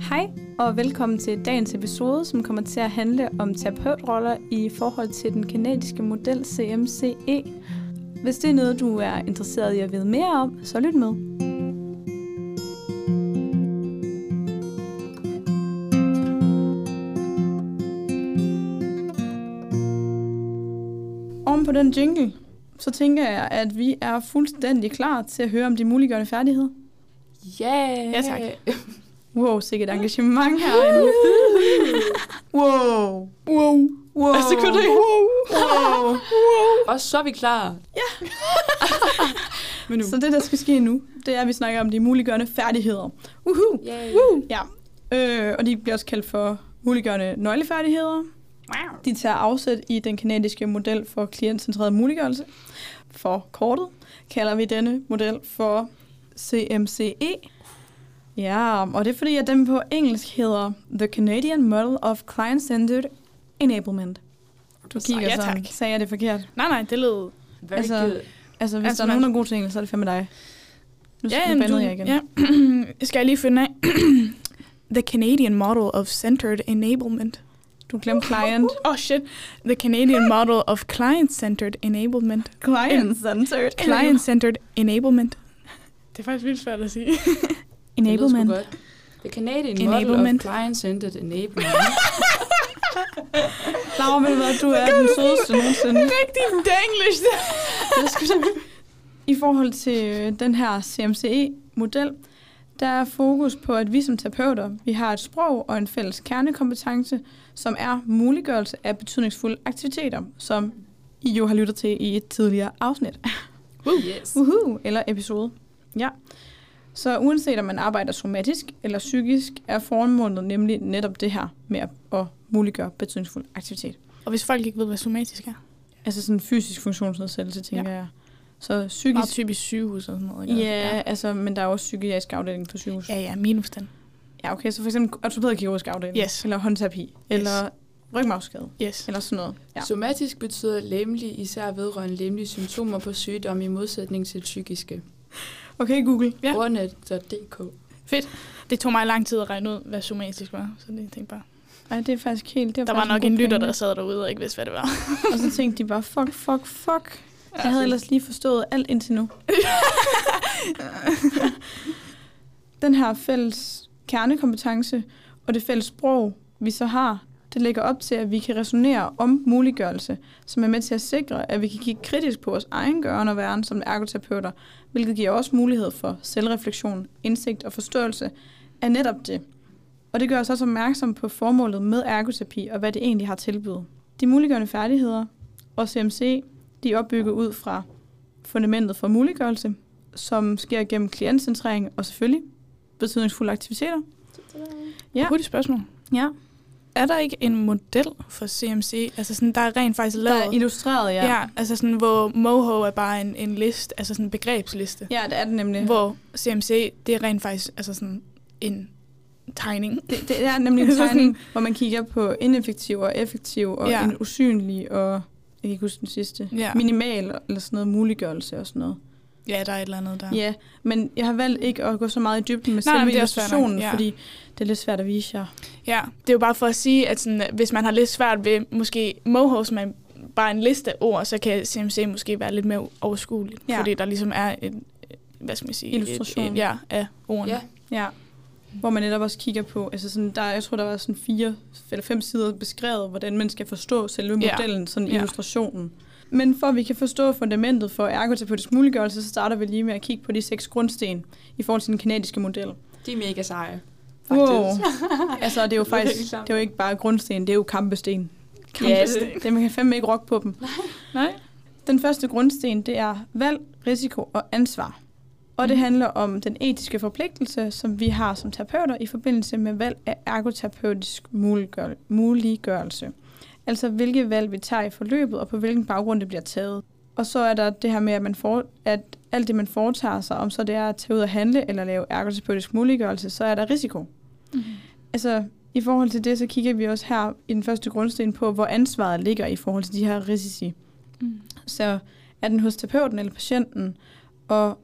Hej og velkommen til dagens episode, som kommer til at handle om terapeutroller i forhold til den kanadiske model CMCE. Hvis det er noget, du er interesseret i at vide mere om, så lyt med. Oven på den jingle, så tænker jeg, at vi er fuldstændig klar til at høre om de muliggørende færdigheder. Yeah. Ja, tak. Wow, sikkert engagement herinde. wow. Wow. Wow. Altså, kunne det Wow. Og så er vi klar. Men nu. Så det, der skal ske nu, det er, at vi snakker om de muliggørende færdigheder. Uhu. Yay. Woo. Ja. Øh, og de bliver også kaldt for muliggørende nøglefærdigheder. De tager afsæt i den kanadiske model for klientcentreret muliggørelse. For kortet kalder vi denne model for CMCE. Ja, og det er fordi, at den på engelsk hedder The Canadian Model of Client-Centered Enablement. Du kigger ja, sådan. tak. Sagde jeg det forkert? Nej, nej, det lød... Very Altså, good. Altså, hvis Altså, der er nogen, der er god til engelsk, så er det fandme dig. Nu, ja, jamen, bandede jeg igen. Ja. Skal jeg lige finde af? The Canadian Model of Centered Enablement. Du glemte client. Oh shit. The Canadian Model of Client-Centered Enablement. Client-centered. Client-Centered Enablement. Det er faktisk vildt svært at sige. Det Enablement. godt. The Canadian Model of. Client-Centered Enablement. Laura, ved du hvad, du er den sødeste nogensinde. Rigtig danglish. Det. I forhold til øh, den her CMCE-model, der er fokus på, at vi som terapeuter, vi har et sprog og en fælles kernekompetence, som er muliggørelse af betydningsfulde aktiviteter, som I jo har lyttet til i et tidligere afsnit. yes. Uhu, eller episode. Ja. Så uanset om man arbejder somatisk eller psykisk, er formålet nemlig netop det her med at, muliggøre betydningsfuld aktivitet. Og hvis folk ikke ved, hvad somatisk er. Altså sådan fysisk funktionsnedsættelse, tænker ja. jeg. Så Meget psykisk... typisk sygehus og sådan noget. ikke? Ja, ja, altså, men der er også psykiatrisk afdeling på sygehus. Ja, ja, minus den. Ja, okay, så for eksempel ortopædkirurgisk afdeling. Yes. Eller håndterapi. Yes. Eller rygmavsskade. Yes. Eller sådan noget. Ja. Somatisk betyder lemlig især vedrørende lemlige symptomer på sygdom i modsætning til psykiske. Okay, Google. Ja. Ordnet.dk Fedt. Det tog mig lang tid at regne ud, hvad somatisk var. Så det tænkte jeg bare. Ej, det er faktisk helt... Det er Der var nok god en lytter, der sad derude og ikke vidste, hvad det var. Og så tænkte de bare, fuck, fuck, fuck. Jeg havde ellers lige forstået alt indtil nu. Den her fælles kernekompetence og det fælles sprog, vi så har, det lægger op til, at vi kan resonere om muliggørelse, som er med til at sikre, at vi kan kigge kritisk på vores egen gøren og væren som ergoterapeuter, hvilket giver os mulighed for selvreflektion, indsigt og forståelse af netop det. Og det gør os også opmærksom på formålet med ergoterapi og hvad det egentlig har tilbydet. De muliggørende færdigheder og CMC, de er opbygget ud fra fundamentet for muliggørelse, som sker gennem klientcentrering og selvfølgelig betydningsfulde aktiviteter. Ja. Ja. Hurtigt spørgsmål. Ja, Er der ikke en model for CMC? Altså sådan, der er rent faktisk der lavet... er illustreret, ja. ja. altså sådan, hvor Moho er bare en, en liste, altså sådan en begrebsliste. Ja, det er det nemlig. Hvor CMC, det er rent faktisk altså sådan en tegning. Det, det er nemlig en tegning, hvor man kigger på ineffektiv og effektiv og. Ja. en usynlig og, jeg kan ikke huske den sidste, Ja. minimal eller sådan noget muliggørelse og sådan noget. Ja, der er et eller andet der. Ja. ja, men jeg har valgt ikke at gå så meget i dybden med Nej, selve illustrationen, ja. fordi det er lidt svært at vise jer. Ja, det er jo bare for at sige, at sådan, hvis man har lidt svært ved måske Moho, som er bare en liste af ord, så kan CMC måske være lidt mere overskueligt. Ja. Ja. Fordi der ligesom er en, hvad skal man sige? Illustration. Et, et, ja, af ordene. Ja, Ja, hvor man netop også kigger på, altså sådan, der, jeg tror, der var sådan fire eller fem sider beskrevet, hvordan man skal forstå selve Ja. modellen, sådan Ja. illustrationen. Men for at vi kan forstå fundamentet for ergoterapeutisk muliggørelse, så starter vi lige med at kigge på de seks grundsten i forhold til den kanadiske model. de er mega seje. Wow. Faktisk. Altså, det er jo faktisk, det er jo ikke bare grundsten, det er jo kampesten. Kampesten. Ja, det man kan fandme ikke rokke på dem. Nej? Den første grundsten, det er valg, risiko og ansvar. Og det Mhm. handler om den etiske forpligtelse, som vi har som terapeuter i forbindelse med valg af ergoterapeutisk muliggør- muliggørelse. Altså hvilke valg vi tager i forløbet, og på hvilken baggrund det bliver taget. Og så er der det her med, at, man får, at alt det, man foretager sig, om så det er at tage ud og handle eller lave ergoterapeutisk muliggørelse, så er der risiko. Mm-hmm. Altså, i forhold til det, så kigger vi også her i den første grundsten på, hvor ansvaret ligger i forhold til de her risici. Mm. Så er den hos terapeuten eller patienten, og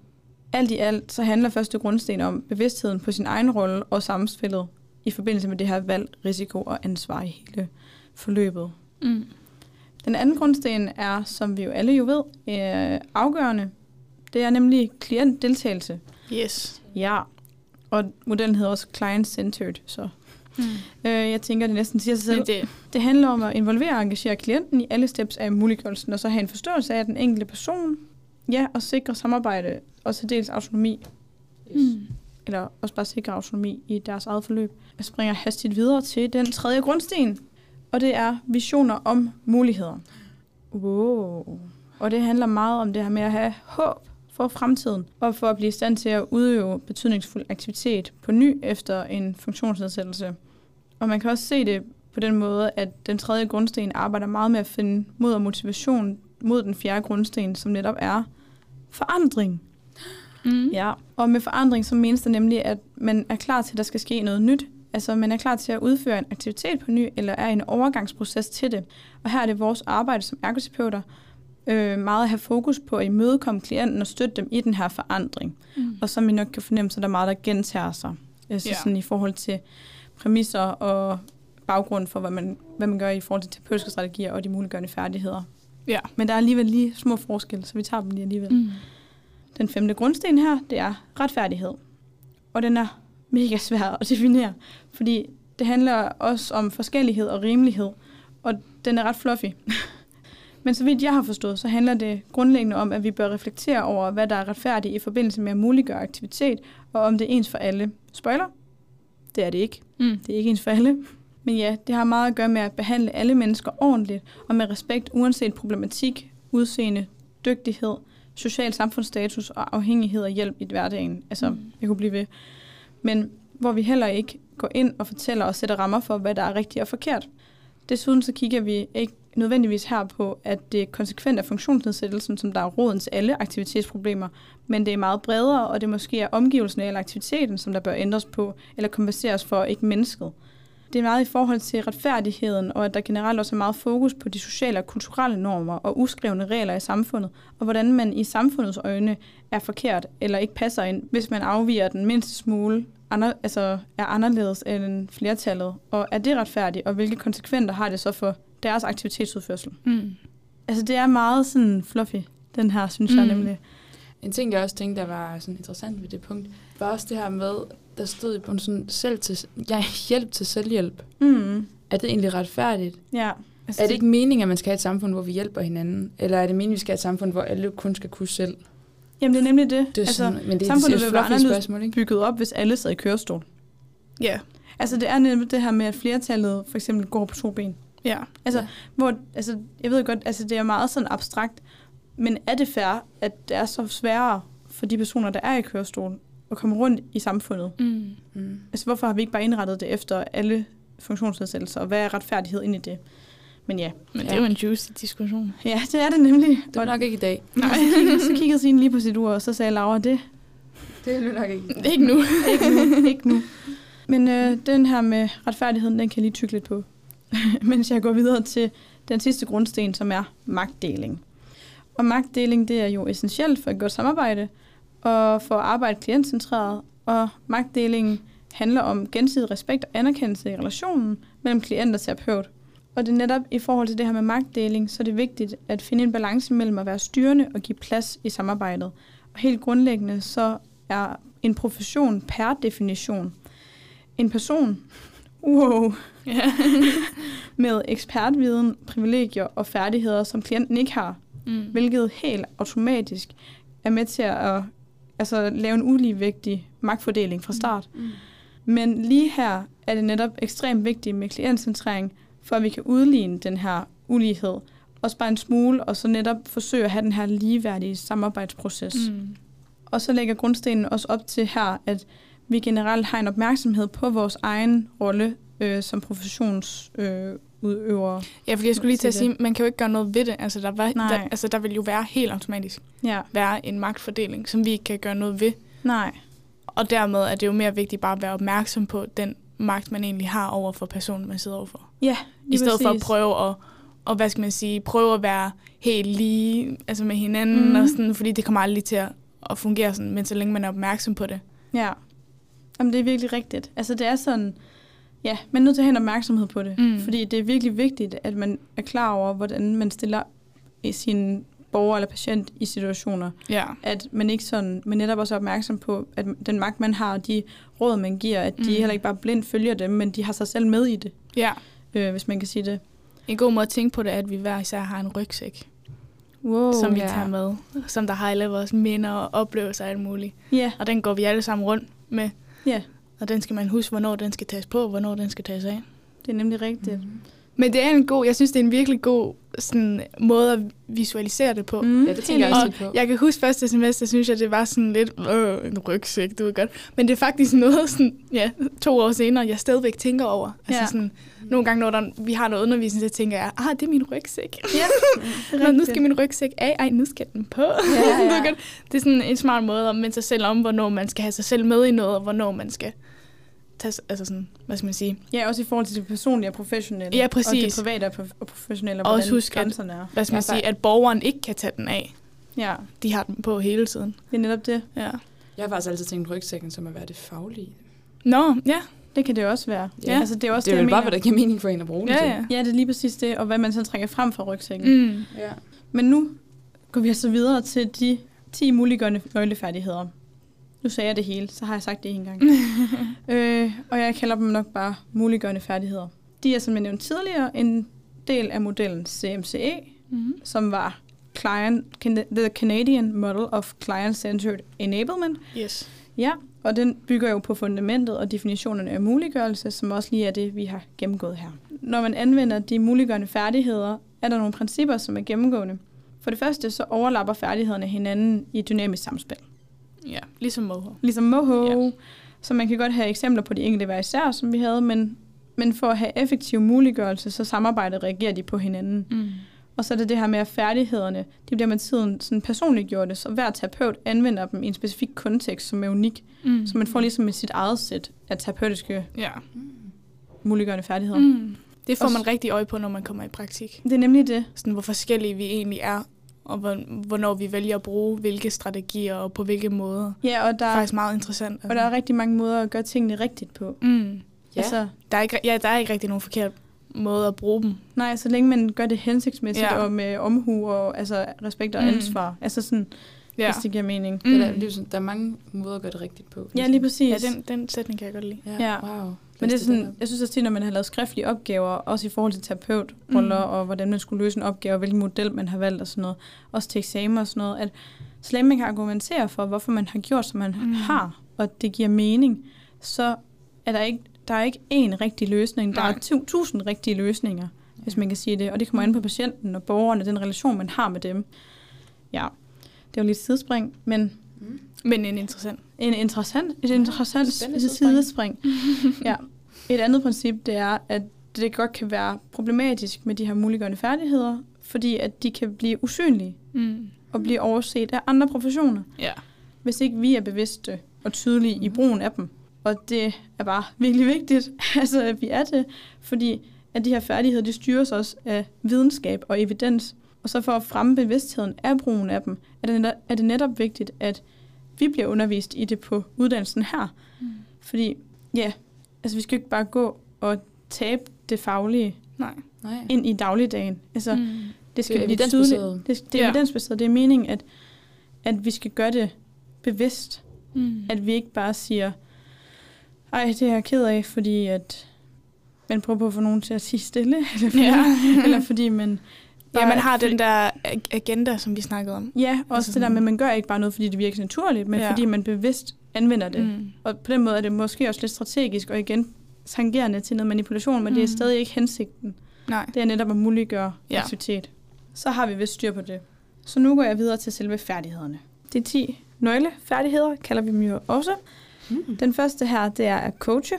alt i alt, så handler første grundsten om bevidstheden på sin egen rolle og samspillet i forbindelse med det her valg, risiko og ansvar i hele forløbet. Mm. Den anden grundsten er, som vi jo alle jo ved, øh, afgørende. Det er nemlig klientdeltagelse. Yes. Ja, og modellen hedder også client-centered, så Mm. øh, jeg tænker, det næsten siger sig selv. Det, Det handler om at involvere og engagere klienten i alle steps af muliggørelsen, og så have en forståelse af den enkelte person, ja, og sikre samarbejde og til dels autonomi, mm. eller også bare sikre autonomi i deres eget forløb. Jeg springer hastigt videre til den tredje grundsten, og det er visioner om muligheder. Wow. Og det handler meget om det her med at have håb for fremtiden, og for at blive i stand til at udøve betydningsfuld aktivitet på ny efter en funktionsnedsættelse. Og man kan også se det på den måde, at den tredje grundsten arbejder meget med at finde mod og motivation mod den fjerde grundsten, som netop er forandring. Mm. Ja, og med forandring så menes det nemlig, at man er klar til, at der skal ske noget nyt. Altså man er klar til at udføre en aktivitet på ny, eller er i en overgangsproces til det. Og her er det vores arbejde som ergoterapeuter øh, meget at have fokus på at imødekomme klienten og støtte dem i den her forandring. Mm. Og som I nok kan fornemme, så er der meget, der gentager sig. Altså Ja. sådan i forhold til præmisser og baggrund for, hvad man, hvad man gør i forhold til terapeutiske strategier og de muliggørende færdigheder. Ja. Men der er alligevel lige små forskelle, så vi tager dem lige alligevel. Mm. Den femte grundsten her, det er retfærdighed. Og den er mega svær at definere, fordi det handler også om forskellighed og rimelighed, og den er ret fluffy. Men så vidt jeg har forstået, så handler det grundlæggende om, at vi bør reflektere over, hvad der er retfærdigt i forbindelse med at muliggøre aktivitet, og om det er ens for alle. Spoiler? Det er det ikke. Mm. Det er ikke ens for alle. Men ja, det har meget at gøre med at behandle alle mennesker ordentligt og med respekt, uanset problematik, udseende, dygtighed, social samfundsstatus og afhængighed af hjælp i hverdagen. Altså, Mm. jeg kunne blive ved. Men hvor vi heller ikke går ind og fortæller og sætter rammer for, hvad der er rigtigt og forkert. Desuden så kigger vi ikke nødvendigvis her på, at det er konsekvent af funktionsnedsættelsen, som der er roden til alle aktivitetsproblemer, men det er meget bredere, og det måske er omgivelsen eller aktiviteten, som der bør ændres på, eller kompenseres for, ikke mennesket. Det er meget i forhold til retfærdigheden, og at der generelt også er meget fokus på de sociale og kulturelle normer og uskrevne regler i samfundet, og hvordan man i samfundets øjne er forkert eller ikke passer ind, hvis man afviger den mindste smule, andre, altså er anderledes end flertallet. Og er det retfærdigt, og hvilke konsekvenser har det så for deres aktivitetsudførsel? Mm. Altså det er meget sådan fluffy, den her, synes mm. jeg nemlig. En ting, jeg også tænkte, der var sådan interessant ved det punkt, var også det her med, der stod på en sådan selv til, ja, hjælp til selvhjælp. Mm. Er det egentlig retfærdigt? Ja. Altså, Er det ikke meningen, at man skal have et samfund, hvor vi hjælper hinanden? Eller er det meningen, at vi skal have et samfund, hvor alle kun skal kunne selv? Jamen det er nemlig det. Det er altså, sådan, men det er samfundet et vil være anderledes spørgsmål, ikke? bygget op, hvis alle sidder i kørestol. Ja. Altså det er nemlig det her med, at flertallet for eksempel går på to ben. Ja. Altså, Ja. hvor, altså, jeg ved godt, altså, det er meget sådan abstrakt, men er det fair, at det er så sværere for de personer, der er i kørestol, at komme rundt i samfundet? Mm. Mm. Altså, hvorfor har vi ikke bare indrettet det efter alle funktionsnedsættelser, og hvad er retfærdighed ind i det? Men ja, Men det er jo en juicy diskussion. ja det er det nemlig. Det var nok ikke i dag. Nej. så kiggede Signe lige på sit ur, og så sagde Laura, det Det er nok ikke. Ikke nu. ikke nu. ikke nu. Men øh, den her med retfærdigheden, den kan jeg lige tykke lidt på. Mens jeg går videre til den sidste grundsten, som er magtdeling. Og magtdeling, det er jo essentielt for et godt samarbejde, og for at arbejde klientcentreret. Og magtdelingen handler om gensidig respekt og anerkendelse i relationen mellem klient og terapeut. Og det er netop i forhold til det her med magtdeling, så er det vigtigt at finde en balance mellem at være styrende og give plads i samarbejdet. Og helt grundlæggende så er en profession per definition en person wow, med ekspertviden, privilegier og færdigheder, som klienten ikke har, Mm. hvilket helt automatisk er med til at altså, lave en uligevægtig magtfordeling fra start. Mm. Men lige her er det netop ekstremt vigtigt med klientcentrering, for at vi kan udligne den her ulighed. Også bare en smule, og så netop forsøge at have den her ligeværdige samarbejdsproces. Mm. Og så lægger grundstenen også op til her, at vi generelt har en opmærksomhed på vores egen rolle øh, som professionsudøvere. Øh, udøvere. Ja, fordi jeg skulle lige til at Sige man kan jo ikke gøre noget ved det. Altså, der, var, Nej. der, altså, der vil jo være helt automatisk ja, være en magtfordeling, som vi ikke kan gøre noget ved. nej. Og dermed er det jo mere vigtigt bare at være opmærksom på den magt, man egentlig har over for personen, man sidder overfor. Ja, I stedet for at prøve at, og hvad skal man sige, prøve at være helt lige altså med hinanden, Mhm. mm. og sådan, fordi det kommer aldrig til at, at fungere sådan, men så længe man er opmærksom på det. Ja. Jamen, det er virkelig rigtigt. Altså, det er sådan, ja, man er nødt til at have en opmærksomhed på det. Mm. Fordi det er virkelig vigtigt, at man er klar over, hvordan man stiller sin borger eller patient i situationer. Ja. At man ikke sådan, men netop også er opmærksom på, at den magt, man har, og de råd, man giver, at de Mm. heller ikke bare blindt følger dem, men de har sig selv med i det, ja. øh, hvis man kan sige det. En god måde at tænke på det er, at vi hver især har en rygsæk, Wow. som vi ja. tager med, som der har alle vores minder og oplevelser og alt muligt. Ja, Og den går vi alle sammen rundt med. ja, Og den skal man huske, hvornår den skal tages på, og hvornår den skal tages af. det er nemlig rigtigt. Mm. Men det er en god, jeg synes, det er en virkelig god sådan, måde at visualisere det på. Mm, Ja, det tænker jeg Og også på. Jeg kan huske første semester, synes jeg, det var sådan lidt øh, en rygsæk, du ved godt. Men det er faktisk noget, sådan, ja, to år senere, jeg stadigvæk tænker over. Altså Ja. sådan, nogle gange, når der, vi har noget undervisning, så tænker jeg, ah, det er min rygsæk. Ja, Nå, nu skal min rygsæk af, ej, nu skal den på. Ja, Du ved ja. godt, det er sådan en smart måde at minde sig selv om, hvornår man skal have sig selv med i noget, og hvornår man skal tage, altså sådan, hvad skal man sige, Ja, også i forhold til det personlige og professionelle. Ja, Og præcis. det private og prof- og professionelle, og Og også husk, at- grænserne er. hvad skal man Ja, sige, at borgeren ikke kan tage den af. Ja, De har den på hele tiden. det er netop det. Ja. Jeg har faktisk altid tænkt rygsækken som at være det faglige. Nå, ja. Det kan det også være. Ja. Altså, det er også Det er det, jo jeg bare, mener. hvad der giver mening for en at bruge den Ja, til. ja. Ja, det er lige præcis det, og hvad man så trækker frem fra rygsækken. Mm. ja. Men nu går vi altså videre til de 10 muliggørende nøglefærdigheder. Nu sagde jeg det hele, så har jeg sagt det en gang. øh, og jeg kalder dem nok bare muliggørende færdigheder. De er, som jeg nævnte tidligere, en del af modellen CMCE, Mm. som var Client, The Canadian Model of Client-Centered Enablement. Yes. Ja, og den bygger jo på fundamentet og definitionerne af muliggørelse, som også lige er det, vi har gennemgået her. Når man anvender de muliggørende færdigheder, er der nogle principper, som er gennemgående. For det første så overlapper færdighederne hinanden i et dynamisk samspil. Ligesom Moho. Ligesom Moho, Ja. så man kan godt have eksempler på de enkelte hver især, som vi havde, men, men for at have effektiv muliggørelse, så samarbejdet reagerer de på hinanden. Mm. Og så er det det her med, at færdighederne, de bliver med tiden sådan personligt gjorte, så hver terapeut anvender dem i en specifik kontekst, som er unik. Mm. Så man får ligesom sit eget sæt af terapeutiske Ja. muliggørende færdigheder. Mm. Det får man rigtig øje på, når man kommer i praktik. Det er nemlig det. Sådan, hvor forskellige vi egentlig er, og hvor- hvornår vi vælger at bruge hvilke strategier, og på hvilke måder. Ja, og Det der, er faktisk meget interessant. altså. og der er rigtig mange måder at gøre tingene rigtigt på. Mm. Ja. Altså, Der er ikke, ja, der er ikke rigtig nogen forkert måde at bruge dem. nej, så længe man gør det hensigtsmæssigt Ja. og med omhu og altså, respekt og Mm. ansvar. Altså sådan, ja. Hvis det giver mening. Mm. Det er, ligesom, der er mange måder at gøre det rigtigt på. Ja, lige præcis. ja den, den sætning kan jeg godt lide. Ja, Ja. wow. Men det er sådan, jeg synes også tit, når man har lavet skriftlige opgaver, også i forhold til terapeutroller, Mm. og hvordan man skulle løse en opgave, og hvilken model man har valgt og sådan noget, også til eksamen og sådan noget, at så længe man kan argumentere for, hvorfor man har gjort, som man Mm. har, og det giver mening, så er der ikke, der er ikke én rigtig løsning. Der Nej. er tu- tusind rigtige løsninger, hvis man kan sige det. Og det kommer an på patienten og borgeren og den relation, man har med dem. Ja, det var lidt sidespring, men Mm. Men en interessant. en interessant, et interessant spændende sidespring. ja. Et andet princip, det er, at det godt kan være problematisk med de her muliggørende færdigheder, fordi at de kan blive usynlige Mm. og blive overset af andre professioner, Ja. hvis ikke vi er bevidste og tydelige i brugen af dem. Og det er bare virkelig vigtigt, altså, at vi er det, fordi at de her færdigheder, de styres også af videnskab og evidens. Og så for at fremme bevidstheden af brugen af dem, er det netop, er det netop vigtigt, at vi bliver undervist i det på uddannelsen her. Mm. Fordi, ja, altså vi skal jo ikke bare gå og tabe det faglige Nej. Nej. ind i dagligdagen. Altså, mm. Det skal Det er blive tydeligt. Det, det er Ja. ja. evidensbaseret. Det er meningen, at, at vi skal gøre det bevidst. Mm. At vi ikke bare siger, ej, det er jeg ked af, fordi at man prøver på at få nogen til at sige stille, eller fordi, Ja. eller fordi man... ja, man har fordi- den der ag- agenda, som vi snakkede om. Ja, også Altså det der med, at man gør ikke bare noget, fordi det virker naturligt, men Ja. fordi man bevidst anvender det. Mm. Og på den måde er det måske også lidt strategisk, og igen tangerende til noget manipulation, men mm. det er Mm. stadig ikke hensigten. Nej. Det er netop at muliggøre ja. aktivitet. Så har vi vist styr på det. Så nu går jeg videre til selve færdighederne. De 10 nøglefærdigheder kalder vi dem jo også. Mm. Den første her, det er at coache,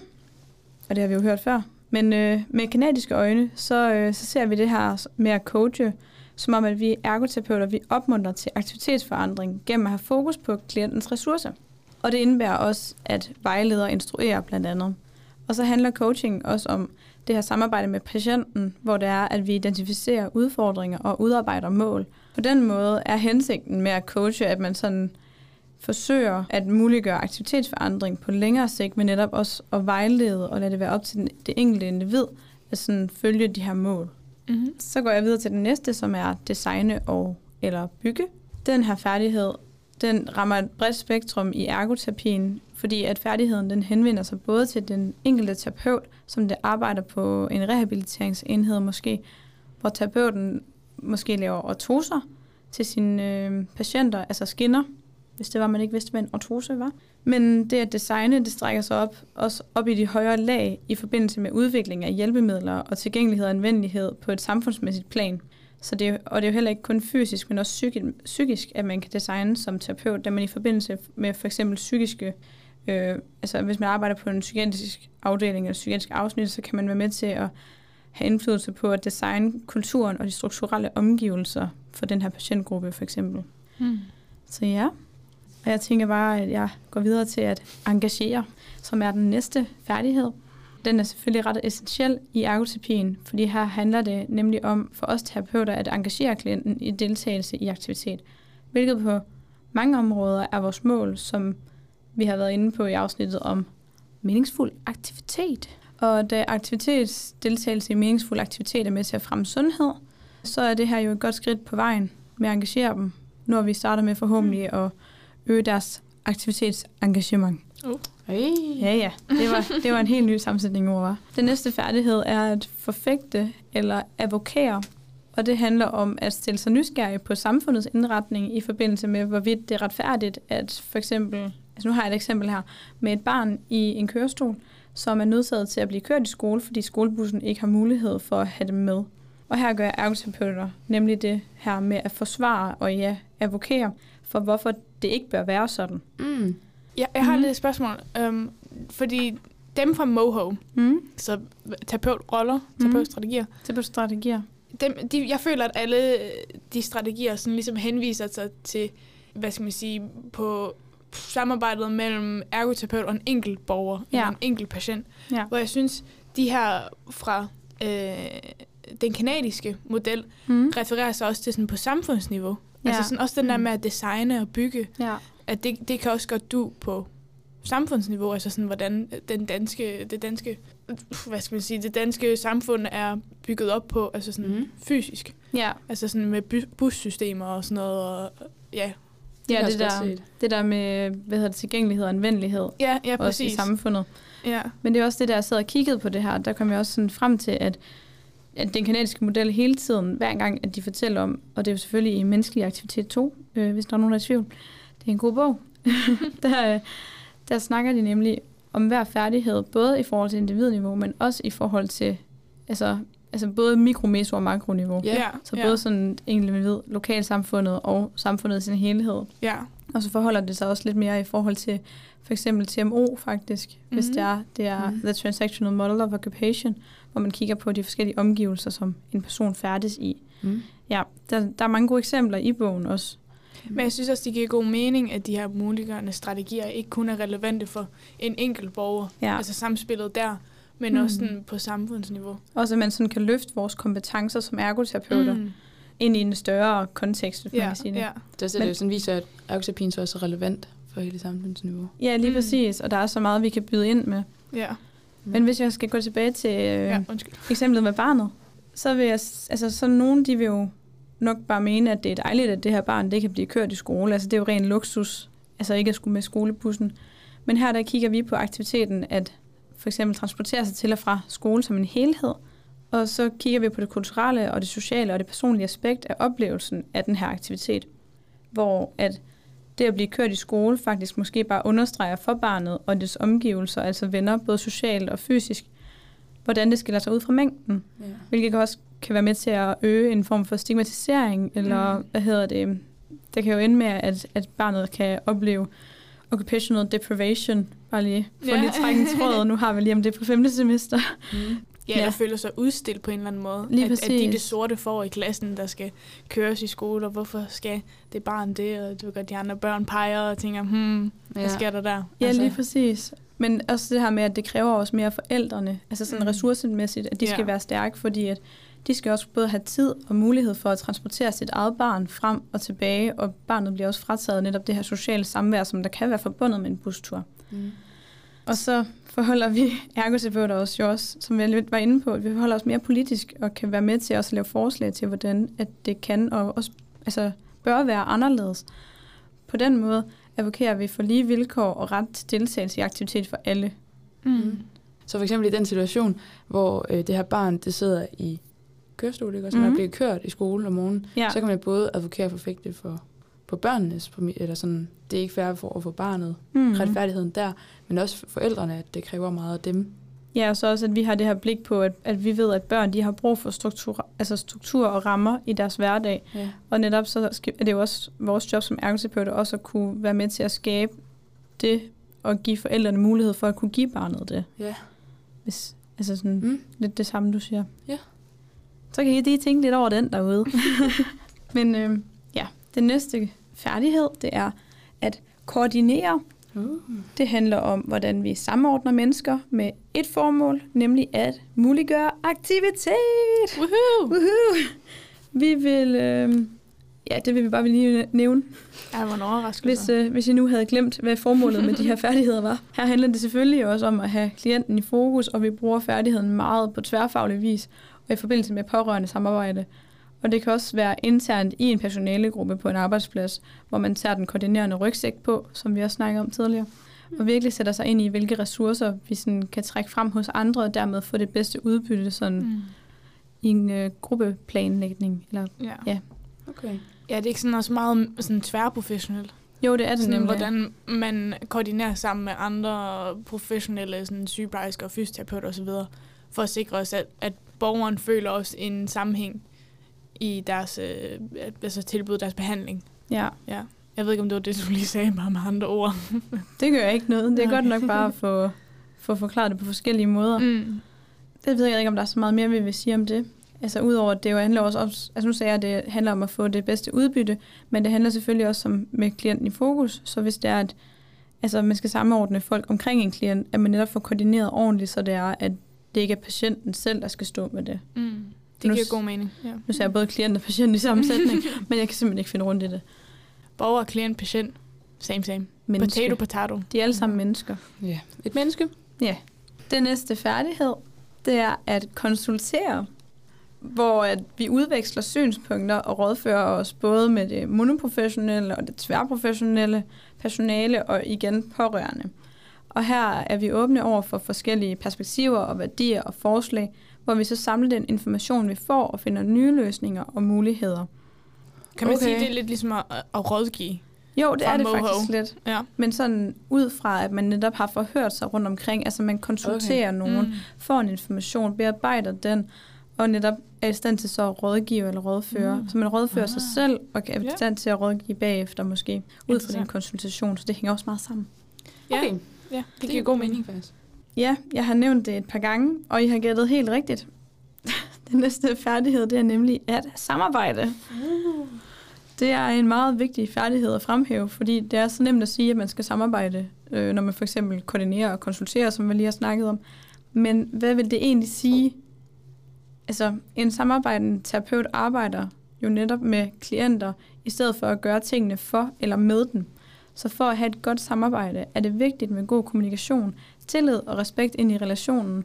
og det har vi jo hørt før. Men øh, med kanadiske øjne, så, øh, så ser vi det her med at coache, som om at vi ergoterapeuter, vi opmuntrer til aktivitetsforandring gennem at have fokus på klientens ressourcer. Og det indebærer også, at vejledere instruerer blandt andet. Og så handler coaching også om det her samarbejde med patienten, hvor det er, at vi identificerer udfordringer og udarbejder mål. På den måde er hensigten med at coache, at man sådan forsøger at muliggøre aktivitetsforandring på længere sigt, men netop også at vejlede og lade det være op til den- det enkelte individ at sådan følge de her mål. Mm-hmm. Så går jeg videre til den næste, som er designe og eller bygge. Den her færdighed, den rammer et bredt spektrum i ergoterapien, fordi at færdigheden den henvender sig både til den enkelte terapeut, som det arbejder på en rehabiliteringsenhed måske, hvor terapeuten måske laver ortoser til sine øh, patienter, altså skinner, hvis det var, man ikke vidste, hvad en ortose var. Men det at designe, det strækker sig op, også op i de højere lag i forbindelse med udvikling af hjælpemidler og tilgængelighed og anvendelighed på et samfundsmæssigt plan. Så det, og det er jo heller ikke kun fysisk, men også psykisk, psykisk, at man kan designe som terapeut, da man i forbindelse med for eksempel psykiske, øh, altså hvis man arbejder på en psykiatrisk afdeling eller psykiatrisk afsnit, så kan man være med til at have indflydelse på at designe kulturen og de strukturelle omgivelser for den her patientgruppe for eksempel. Mm. Så ja, og jeg tænker bare, at jeg går videre til at engagere, som er den næste færdighed. Den er selvfølgelig ret essentiel i ergoterapien, fordi her handler det nemlig om for os terapeuter at engagere klienten i deltagelse i aktivitet, hvilket på mange områder er vores mål, som vi har været inde på i afsnittet om meningsfuld aktivitet. Og da aktivitetsdeltagelse i meningsfuld aktivitet er med til at fremme sundhed, så er det her jo et godt skridt på vejen med at engagere dem, når vi starter med forhåbentlig at øge deres aktivitetsengagement. Hey. Ja, ja. Det var, det var en helt ny sammensætning ord, var. Den næste færdighed er at forfægte eller advokere. Og det handler om at stille sig nysgerrig på samfundets indretning i forbindelse med, hvorvidt det er retfærdigt, at for eksempel, altså nu har jeg et eksempel her, med et barn i en kørestol, som er nødsaget til at blive kørt i skole, fordi skolebussen ikke har mulighed for at have dem med. Og her gør ergoterapeuter nemlig det her med at forsvare og ja, advokere for, hvorfor det ikke bør være sådan. Mm. Ja, jeg har Mhm. lidt et spørgsmål. Um, fordi dem fra Moho, Mm. så terapeutroller, terapeutstrategier, Det er strategier. dem, de, jeg føler, at alle de strategier sådan ligesom henviser sig til, hvad skal man sige, på samarbejdet mellem ergoterapeut og en enkelt borger, Ja. eller en enkelt patient. Ja. Hvor jeg synes, de her fra øh, den kanadiske model Mm. refererer sig også til sådan på samfundsniveau. Ja. Altså sådan, også den der Mm. med at designe og bygge, Ja. at det, det kan også godt du på samfundsniveau, altså sådan, hvordan den danske, det danske, hvad skal man sige, det danske samfund er bygget op på, altså sådan Mhm. fysisk. Ja, Altså sådan med bu- bussystemer og sådan noget, og ja. ja det, også godt der, det der med hvad hedder det, tilgængelighed og anvendelighed, Ja, ja, også i præcis. samfundet. Ja. Men det er også det, der jeg sad og kiggede på det her, der kom jeg også sådan frem til, at den kanadiske model hele tiden, hver gang, at de fortæller om, og det er jo selvfølgelig i Menneskelig Aktivitet 2, øh, hvis der er nogen, der er i tvivl, det er en god bog, der, øh, der snakker de nemlig om hver færdighed, både i forhold til individniveau, men også i forhold til, altså, altså både mikro, meso og makroniveau. Ja. Så både sådan enkelt individ, lokalsamfundet og samfundet i sin helhed. Ja. Og så forholder det sig også lidt mere i forhold til for eksempel TMO faktisk, mm-hmm. hvis Mhm. det er, det er Mhm. The Transactional Model of Occupation, hvor man kigger på de forskellige omgivelser, som en person færdes i. Mm. Ja, der, der er mange gode eksempler i bogen også. Men jeg synes også, det giver god mening, at de her muliggørende strategier ikke kun er relevante for en enkelt borger, Ja. altså samspillet der, men Mm. også sådan på samfundsniveau. Også at man sådan kan løfte vores kompetencer som ergoterapeuter mm. ind i en større kontekst, hvis man Ja, kan sige det. ja. Det er det, Men- det sådan viser, at ergoterapien så også er relevant for hele samfundsniveau. Ja, lige Mm. præcis. Og der er så meget, vi kan byde ind med. Ja. Men hvis jeg skal gå tilbage til øh, ja, undskyld. eksemplet med barnet, så vil jeg, altså så nogen, de vil jo nok bare mene, at det er dejligt, at det her barn, det kan blive kørt i skole. Altså det er jo ren luksus, altså ikke at skulle med skolebussen. Men her der kigger vi på aktiviteten, at for eksempel transportere sig til og fra skole som en helhed, og så kigger vi på det kulturelle og det sociale og det personlige aspekt af oplevelsen af den her aktivitet, hvor at det at blive kørt i skole faktisk måske bare understreger for barnet og dets omgivelser, altså venner, både socialt og fysisk, hvordan det skiller sig ud fra mængden, Ja. hvilket også kan være med til at øge en form for stigmatisering, eller Mm. hvad hedder det, det kan jo ende med, at, at barnet kan opleve occupational deprivation, bare lige for Ja. lige trække en tråd, nu har vi lige om det på femte semester. Mm. Ja, Ja. der føler sig udstillet på en eller anden måde. Lige at, at de er præcis. det sorte får i klassen, der skal køres i skole, og hvorfor skal det barn det, og du godt, de andre børn peger og tænker, hmm, hvad Ja. sker der der? Ja, Altså- lige præcis. Men også det her med, at det kræver også mere forældrene, altså sådan mm. ressourcemæssigt, at de Ja. skal være stærke, fordi at de skal også både have tid og mulighed for at transportere sit eget barn frem og tilbage, og barnet bliver også frataget netop det her sociale samvær, som der kan være forbundet med en bustur. Mm. Og så forholder vi ergoterapeuter os jo også, som jeg lidt var inde på, at vi forholder os mere politisk og kan være med til også at lave forslag til, hvordan at det kan og også altså, bør være anderledes. På den måde advokerer vi for lige vilkår og ret til deltagelse i aktivitet for alle. Mm. Så for eksempel i den situation, hvor øh, det her barn det sidder i kørestol, ikke? og så mm. man bliver kørt i skole om morgenen, Ja. så kan man både advokere for fægte for på børnenes eller sådan, det er ikke fair for at få barnet, mm. retfærdigheden der, men også for forældrene, at det kræver meget af dem. Ja, og så også, at vi har det her blik på, at, at vi ved, at børn de har brug for struktur, altså struktur og rammer i deres hverdag. Ja. Og netop så skal- er det jo også vores job som ergoterapeuter også at kunne være med til at skabe det og give forældrene mulighed for at kunne give barnet det. Ja. Hvis, altså sådan Mm. lidt det samme, du siger. Ja. Så kan I lige tænke lidt over den derude. Men øh, ja, den næste færdighed, det er at koordinere. Uh. Det handler om, hvordan vi samordner mennesker med et formål, nemlig at muliggøre aktivitet. Woohoo! Woohoo! Vi vil, øh, ja, det vil vi bare lige nævne, Ja, hvor en overraskelse. hvis, øh, hvis I nu havde glemt, hvad formålet med de her færdigheder var. Her handler det selvfølgelig også om at have klienten i fokus, og vi bruger færdigheden meget på tværfaglig vis, og i forbindelse med pårørende samarbejde. Og det kan også være internt i en personalegruppe på en arbejdsplads, hvor man tager den koordinerende rygsæk på, som vi også snakkede om tidligere, og virkelig sætter sig ind i, hvilke ressourcer vi sådan kan trække frem hos andre, og dermed få det bedste udbytte sådan Mm. i en øh, gruppeplanlægning. Eller, Ja. Ja. Okay. ja, det er ikke sådan også meget sådan tværprofessionelt. jo, det er det Sådan, nemlig. hvordan man koordinerer sammen med andre professionelle sådan sygeplejersker og fysioterapeuter osv., for at sikre os, at, at borgeren føler også en sammenhæng i deres øh, altså tilbud, deres behandling. Ja, Ja. Jeg ved ikke, om det var det, du lige sagde, bare med andre ord. det gør ikke noget. Det er Nej. godt nok bare at få, få forklaret det på forskellige måder. Mm. Det ved jeg ikke, om der er så meget mere, vi vil sige om det. Altså udover, at det jo handler også om, altså nu sagde jeg, at det handler om at få det bedste udbytte, men det handler selvfølgelig også om med klienten i fokus. Så hvis det er, at altså, man skal samordne folk omkring en klient, at man netop får koordineret ordentligt, så det er, at det ikke er patienten selv, der skal stå med det. Mm. Det Nu giver god mening. Ja. Nu sagde jeg både klient og patient i sammensætning, men jeg kan simpelthen ikke finde rundt i det. Borger, klient, patient. Same, same. Menneske. Potato, potato. De er alle sammen mennesker. Ja. Et menneske. Ja. Den næste færdighed, det er at konsultere, hvor at vi udveksler synspunkter og rådfører os både med det monoprofessionelle og det tværprofessionelle personale og igen pårørende. Og her er vi åbne over for forskellige perspektiver og værdier og forslag, hvor vi så samler den information, vi får og finder nye løsninger og muligheder. Kan man Okay. sige, det er lidt ligesom at, at rådgive? Jo, det er det Moho. faktisk lidt. Ja. Men sådan ud fra, at man netop har forhørt sig rundt omkring, altså man konsulterer okay. nogen, Mm. får en information, bearbejder den, og netop er i stand til så at rådgive eller rådføre. Mm. Så man rådfører ah. sig selv, og kan- er i stand til at rådgive bagefter måske, ud fra den Interessant. konsultation. Så det hænger også meget sammen. Ja, Okay. ja, det giver god mening. faktisk. Ja, jeg har nævnt det et par gange, og I har gættet helt rigtigt. Den næste færdighed, det er nemlig at samarbejde. Det er en meget vigtig færdighed at fremhæve, fordi det er så nemt at sige, at man skal samarbejde, øh, når man for eksempel koordinerer og konsulterer, som vi lige har snakket om. Men hvad vil det egentlig sige? Altså, en samarbejdende terapeut arbejder jo netop med klienter, i stedet for at gøre tingene for eller med dem. Så for at have et godt samarbejde, er det vigtigt med god kommunikation, tillid og respekt ind i relationen.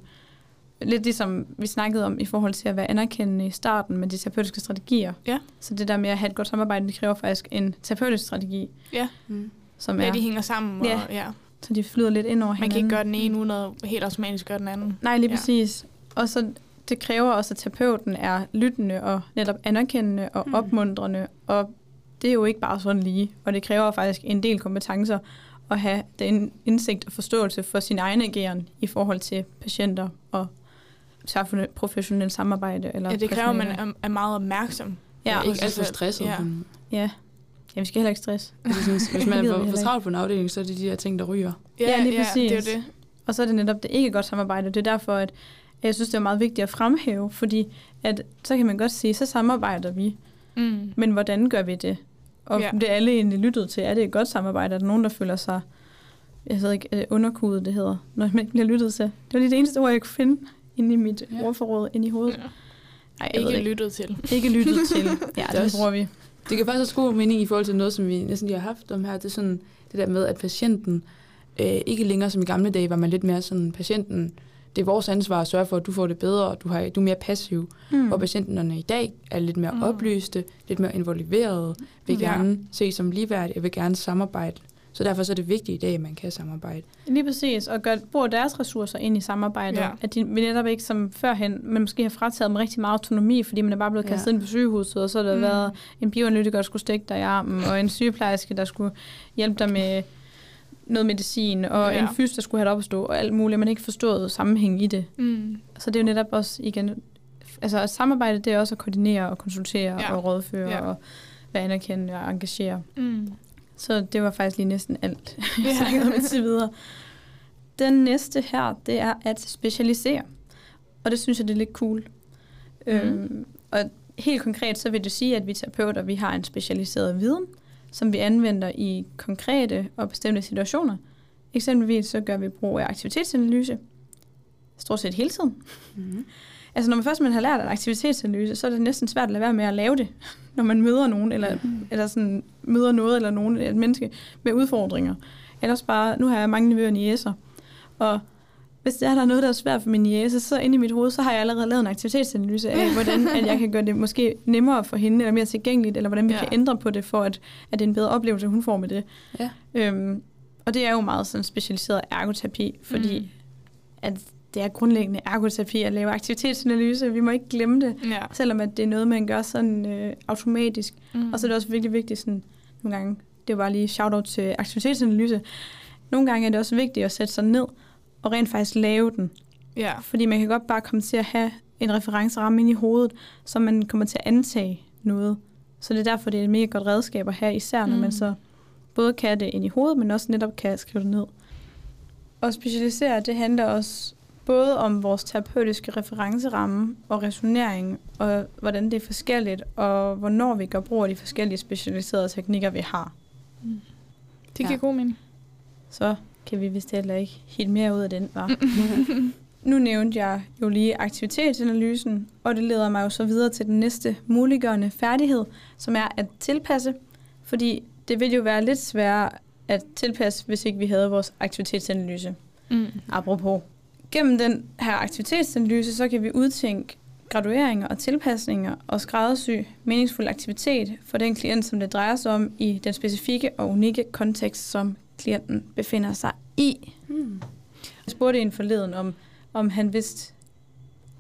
Lidt ligesom vi snakkede om i forhold til at være anerkendende i starten med de terapeutiske strategier. Ja. Så det der med at have et godt samarbejde, det kræver faktisk en terapeutisk strategi, Ja, Mm. som ja er, de hænger sammen. Og, Ja. ja. så de flyder lidt ind over Man hinanden. kan ikke gøre den ene uden at helt automatisk gøre den anden. Nej, lige Ja. præcis. Og så det kræver også, at terapeuten er lyttende og netop anerkendende og mm. opmuntrende. Og det er jo ikke bare sådan lige. Og det kræver faktisk en del kompetencer at have den indsigt og forståelse for sin egen ageren i forhold til patienter og professionelt samarbejde. Eller Ja, det kræver, at man er, er meget opmærksom. Ja, Ja, på ikke alt for stresset. Ja. Ja. ja. ja, vi skal heller ikke stress. Sådan, hvis man Det er for, travlt på en afdeling, så er det de her ting, der ryger. Ja, lige det er præcis. jo det. Og så er det netop det ikke godt samarbejde. Det er derfor, at jeg synes, det er meget vigtigt at fremhæve, fordi at, så kan man godt sige, så samarbejder vi. Mm. Men hvordan gør vi det? Og Ja. det er alle egentlig lyttet til. Er det et godt samarbejde? Er der nogen, der føler sig jeg ved ikke, det underkudet, det hedder, når man ikke bliver lyttet til. Det var lige det eneste ord, jeg kunne finde inde i mit Ja. ordforråd, inde i hovedet. Ja. Ej, Ikke det lyttet til. ikke. ikke lyttet til. Ja, Det det også- bruger vi. Det kan faktisk også god mening i forhold til noget, som vi næsten lige har haft om her. Det er sådan det der med, at patienten øh, ikke længere som i gamle dage, var man lidt mere sådan, patienten, det er vores ansvar at sørge for, at du får det bedre, og du, har, du er mere passiv. Mm. Hvor patienterne i dag er lidt mere Mm. oplyste, lidt mere involverede, vil Ja. gerne se som ligeværdige, og vil gerne samarbejde. Så derfor så er det vigtigt i dag, at man kan samarbejde. Lige præcis, og gør, bruger deres ressourcer ind i samarbejdet. Ja. At de netop ikke som førhen, men måske har frataget dem rigtig meget autonomi, fordi man er bare blevet kastet Ja. ind på sygehuset, og så har der Mm. mm. været en bioanalytiker, der skulle stikke dig i armen, og en sygeplejerske, der skulle hjælpe dig med noget medicin, og Ja. en fys, der skulle have det op at stå, og alt muligt. Man ikke forstået sammenhæng i det. Mm. Så det er jo netop også igen, altså at samarbejde, det er også at koordinere og konsultere Ja. og rådføre Ja. og være anerkendende og engagere. Mm. Så det var faktisk lige næsten alt, jeg Ja. snakkede om indtil videre. Den næste her, det er at specialisere. Og det synes jeg, det er lidt cool. Mm. Øhm, og helt konkret, så vil det sige, at vi terapeuter, vi har en specialiseret viden, som vi anvender i konkrete og bestemte situationer. Eksempelvis så gør vi brug af aktivitetsanalyse, stort set hele tiden. Mm. Altså når man først man har lært en aktivitetsanalyse, så er det næsten svært at lade være med at lave det, når man møder nogen, eller, eller sådan, møder noget eller nogen, et menneske med udfordringer. Ellers bare, nu har jeg mange nevøer og niæser, og hvis der er noget, der er svært for min niæse, så inde i mit hoved, så har jeg allerede lavet en aktivitetsanalyse af, hvordan at jeg kan gøre det måske nemmere for hende, eller mere tilgængeligt, eller hvordan vi Ja. kan ændre på det, for at, at det er en bedre oplevelse, hun får med det. Ja. Øhm, og det er jo meget sådan specialiseret ergoterapi, fordi mm. at det er grundlæggende ergoterapi at lave aktivitetsanalyse. Vi må ikke glemme det, Ja. selvom at det er noget, man gør sådan øh, automatisk. Mm. Og så er det også virkelig vigtigt sådan, nogle gange, det var lige shout-out til aktivitetsanalyse, nogle gange er det også vigtigt at sætte sig ned og rent faktisk lave den. Ja. Fordi man kan godt bare komme til at have en referenceramme ind i hovedet, så man kommer til at antage noget. Så det er derfor, det er et mega godt redskab at have, især når Mm. man så både kan det ind i hovedet, men også netop kan skrive det ned. Og specialisere, det handler også både om vores terapeutiske referenceramme og resonering, og hvordan det er forskelligt, og hvornår vi gør brug af de forskellige specialiserede teknikker, vi har. Det giver Ja. god mening. Så kan vi vist heller ikke helt mere ud af den, var. Nu nævnte jeg jo lige aktivitetsanalysen, og det leder mig jo så videre til den næste muliggørende færdighed, som er at tilpasse, fordi det ville jo være lidt sværere at tilpasse, hvis ikke vi havde vores aktivitetsanalyse. Mm. Apropos. Gennem den her aktivitetsanalyse, så kan vi udtænke gradueringer og tilpasninger og skræddersy meningsfuld aktivitet for den klient, som det drejer sig om i den specifikke og unikke kontekst, som klienten befinder sig i. Mm. Jeg spurgte en forleden om, om han vidste,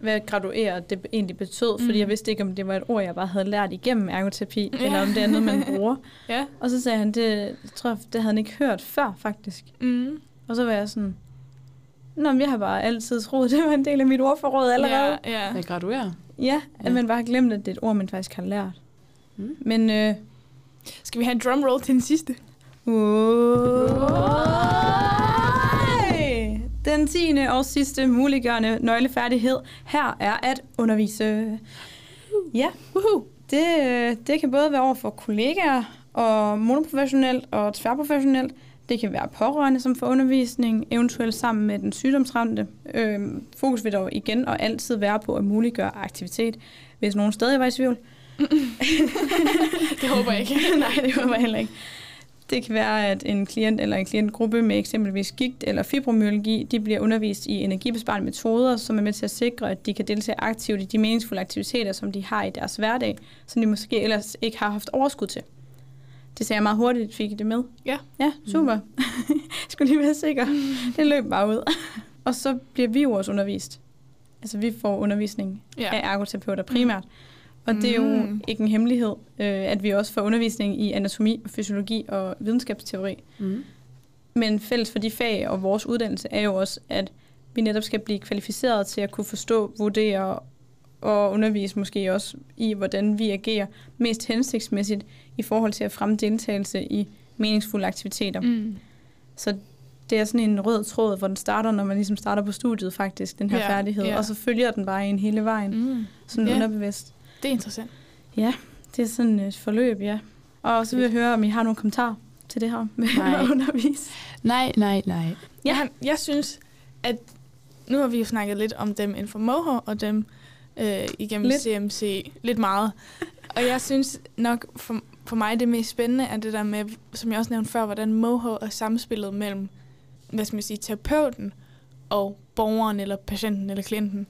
hvad graduere det egentlig betød, fordi Mm. jeg vidste ikke, om det var et ord, jeg bare havde lært igennem ergoterapi, Ja. eller om det er noget, man bruger. Ja. Og så sagde han, det tror jeg, det havde han ikke hørt før, faktisk. Mm. Og så var jeg sådan, Nå, men jeg har bare altid troet, det var en del af mit ordforråd allerede. Ja, ja. Jeg graduerer. Ja, at Ja. man bare har glemt, at det er et ord, man faktisk har lært. Mm. Men, øh, Skal vi have en drumroll til den sidste? Den tiende og sidste muliggørende nøglefærdighed her er at undervise. Ja, det, øh, det kan både være over for kollegaer og monoprofessionelt og tværprofessionelt. Det kan være pårørende, som får undervisning, eventuelt sammen med den sygdomsramte. Øhm, fokus vil dog igen og altid være på at muliggøre aktivitet, hvis nogen stadig var i tvivl. Det håber jeg ikke. Nej, det håber jeg heller ikke. Det kan være, at en klient eller en klientgruppe med eksempelvis gigt eller fibromyalgi, de bliver undervist i energibesparende metoder, som er med til at sikre, at de kan deltage aktivt i de meningsfulde aktiviteter, som de har i deres hverdag, som de måske ellers ikke har haft overskud til. Det sagde jeg meget hurtigt, fik I det med? Ja. Ja, super. jeg skulle lige være sikker. Det løb bare ud. og så bliver vi jo også undervist. Altså vi får undervisning Ja. af ergoterapeuter primært. Og det er jo Mm. ikke en hemmelighed, øh, at vi også får undervisning i anatomi, og fysiologi og videnskabsteori. Mm. Men fælles for de fag og vores uddannelse er jo også, at vi netop skal blive kvalificeret til at kunne forstå, vurdere og undervise måske også i, hvordan vi agerer mest hensigtsmæssigt i forhold til at fremme deltagelse i meningsfulde aktiviteter. Mm. Så det er sådan en rød tråd, hvor den starter, når man ligesom starter på studiet faktisk, den her Ja, færdighed. ja. Og så følger den bare en hele vejen, Mm. sådan Ja. underbevidst. Det er interessant. Det er sådan et forløb, ja. Og så vil jeg høre, om I har nogle kommentarer til det her med Nej. at undervise? Nej, nej, nej. Ja. Jeg, jeg synes, at nu har vi jo snakket lidt om dem inden for Moho, og dem øh, igennem Lidt. CMC lidt meget. Og jeg synes nok, for, for mig det mest spændende er det der med, som jeg også nævnte før, hvordan Moho er samspillet mellem, hvad skal man sige, terapeuten og borgeren, eller patienten, eller klienten.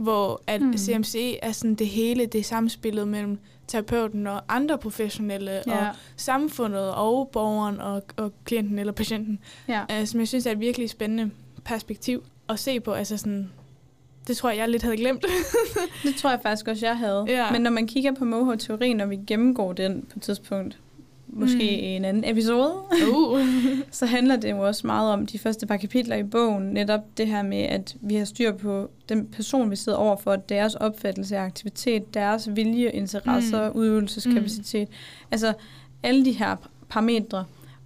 Hvor at mm. CMC er sådan det hele, det er samspillet mellem terapeuten og andre professionelle, ja. og samfundet og borgeren og, og klienten eller patienten ja. øh, som jeg synes er et virkelig spændende perspektiv at se på. Altså sådan, det tror jeg, jeg lidt havde glemt. Det tror jeg faktisk også, jeg havde. Ja. Men når man kigger på Moho-teorien, når vi gennemgår den på et tidspunkt, måske Mm. i en anden episode, uh. så handler det jo også meget om de første par kapitler i bogen, netop det her med, at vi har styr på den person, vi sidder overfor, deres opfattelse af aktivitet, deres vilje, interesser, mm. udøvelseskapacitet. Mm. Altså alle de her parametre.